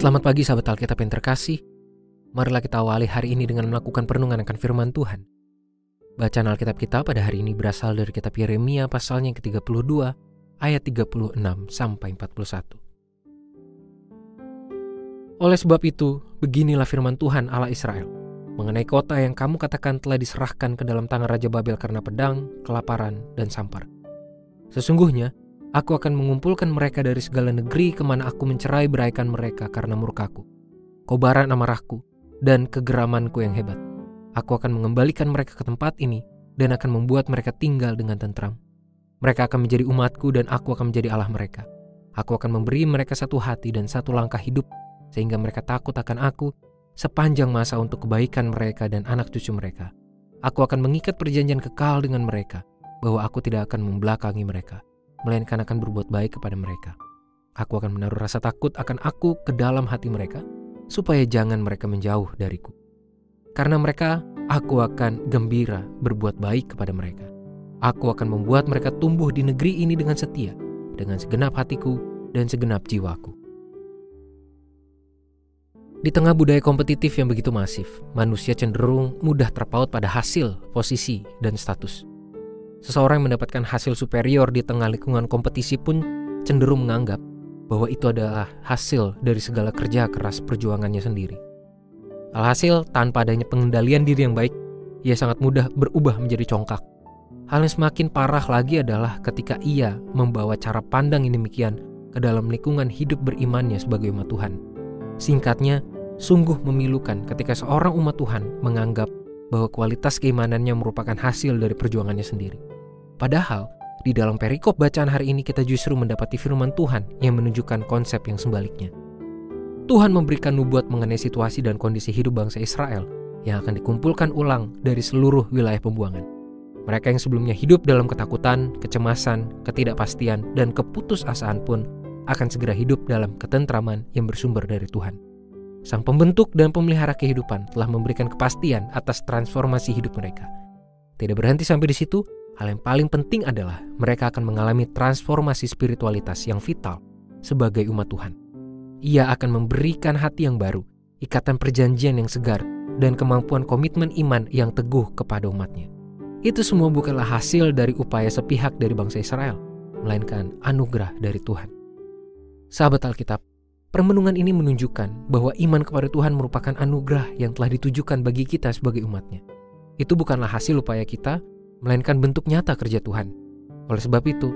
Selamat pagi sahabat Alkitab yang terkasih. Marilah kita awali hari ini dengan melakukan perenungan akan firman Tuhan. Bacaan Alkitab kita pada hari ini berasal dari kitab Yeremia pasalnya yang ke-32 ayat 36 sampai 41. Oleh sebab itu, beginilah firman Tuhan Allah Israel mengenai kota yang kamu katakan telah diserahkan ke dalam tangan Raja Babel karena pedang, kelaparan, dan sampar. Sesungguhnya, Aku akan mengumpulkan mereka dari segala negeri ke mana aku mencerai beraikan mereka karena murkaku, kobaran amarahku, dan kegeramanku yang hebat. Aku akan mengembalikan mereka ke tempat ini dan akan membuat mereka tinggal dengan tentram. Mereka akan menjadi umatku dan aku akan menjadi Allah mereka. Aku akan memberi mereka satu hati dan satu langkah hidup sehingga mereka takut akan aku sepanjang masa untuk kebaikan mereka dan anak cucu mereka. Aku akan mengikat perjanjian kekal dengan mereka bahwa aku tidak akan membelakangi mereka melainkan akan berbuat baik kepada mereka. Aku akan menaruh rasa takut akan aku ke dalam hati mereka, supaya jangan mereka menjauh dariku. Karena mereka, aku akan gembira berbuat baik kepada mereka. Aku akan membuat mereka tumbuh di negeri ini dengan setia, dengan segenap hatiku dan segenap jiwaku. Di tengah budaya kompetitif yang begitu masif, manusia cenderung mudah terpaut pada hasil, posisi, dan status. Seseorang yang mendapatkan hasil superior di tengah lingkungan kompetisi pun cenderung menganggap bahwa itu adalah hasil dari segala kerja keras perjuangannya sendiri. Alhasil, tanpa adanya pengendalian diri yang baik, ia sangat mudah berubah menjadi congkak. Hal yang semakin parah lagi adalah ketika ia membawa cara pandang yang demikian ke dalam lingkungan hidup berimannya sebagai umat Tuhan. Singkatnya, sungguh memilukan ketika seorang umat Tuhan menganggap bahwa kualitas keimanannya merupakan hasil dari perjuangannya sendiri. Padahal, di dalam perikop bacaan hari ini kita justru mendapati firman Tuhan yang menunjukkan konsep yang sebaliknya. Tuhan memberikan nubuat mengenai situasi dan kondisi hidup bangsa Israel yang akan dikumpulkan ulang dari seluruh wilayah pembuangan. Mereka yang sebelumnya hidup dalam ketakutan, kecemasan, ketidakpastian, dan keputusasaan pun akan segera hidup dalam ketentraman yang bersumber dari Tuhan. Sang pembentuk dan pemelihara kehidupan telah memberikan kepastian atas transformasi hidup mereka. Tidak berhenti sampai di situ, hal yang paling penting adalah mereka akan mengalami transformasi spiritualitas yang vital sebagai umat Tuhan. Ia akan memberikan hati yang baru, ikatan perjanjian yang segar, dan kemampuan komitmen iman yang teguh kepada umatnya. Itu semua bukanlah hasil dari upaya sepihak dari bangsa Israel, melainkan anugerah dari Tuhan. Sahabat Alkitab, Permenungan ini menunjukkan bahwa iman kepada Tuhan merupakan anugerah yang telah ditujukan bagi kita sebagai umatnya. Itu bukanlah hasil upaya kita, melainkan bentuk nyata kerja Tuhan. Oleh sebab itu,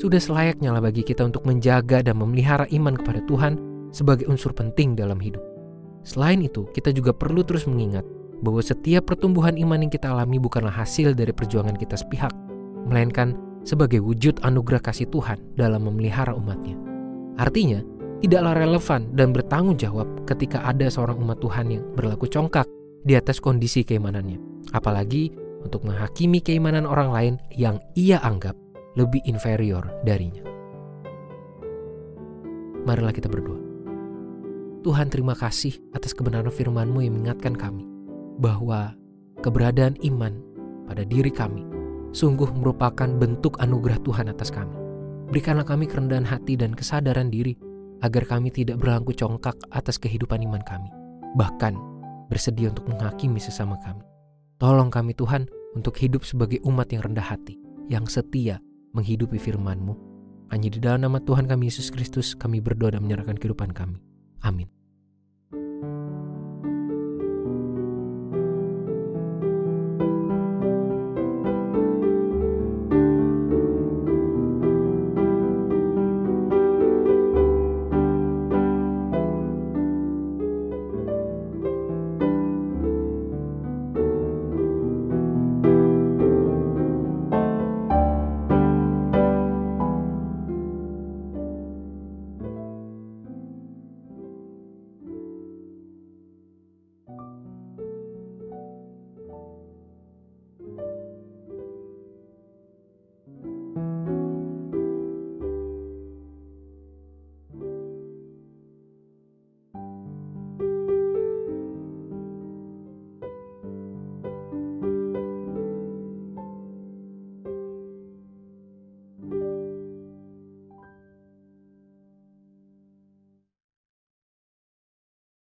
sudah selayaknya lah bagi kita untuk menjaga dan memelihara iman kepada Tuhan sebagai unsur penting dalam hidup. Selain itu, kita juga perlu terus mengingat bahwa setiap pertumbuhan iman yang kita alami bukanlah hasil dari perjuangan kita sepihak, melainkan sebagai wujud anugerah kasih Tuhan dalam memelihara umatnya. Artinya, tidaklah relevan dan bertanggung jawab ketika ada seorang umat Tuhan yang berlaku congkak di atas kondisi keimanannya. Apalagi untuk menghakimi keimanan orang lain yang ia anggap lebih inferior darinya. Marilah kita berdoa. Tuhan terima kasih atas kebenaran firman-Mu yang mengingatkan kami bahwa keberadaan iman pada diri kami sungguh merupakan bentuk anugerah Tuhan atas kami. Berikanlah kami kerendahan hati dan kesadaran diri agar kami tidak berlaku congkak atas kehidupan iman kami, bahkan bersedia untuk menghakimi sesama kami. Tolong kami Tuhan untuk hidup sebagai umat yang rendah hati, yang setia menghidupi firman-Mu. Hanya di dalam nama Tuhan kami Yesus Kristus kami berdoa dan menyerahkan kehidupan kami. Amin.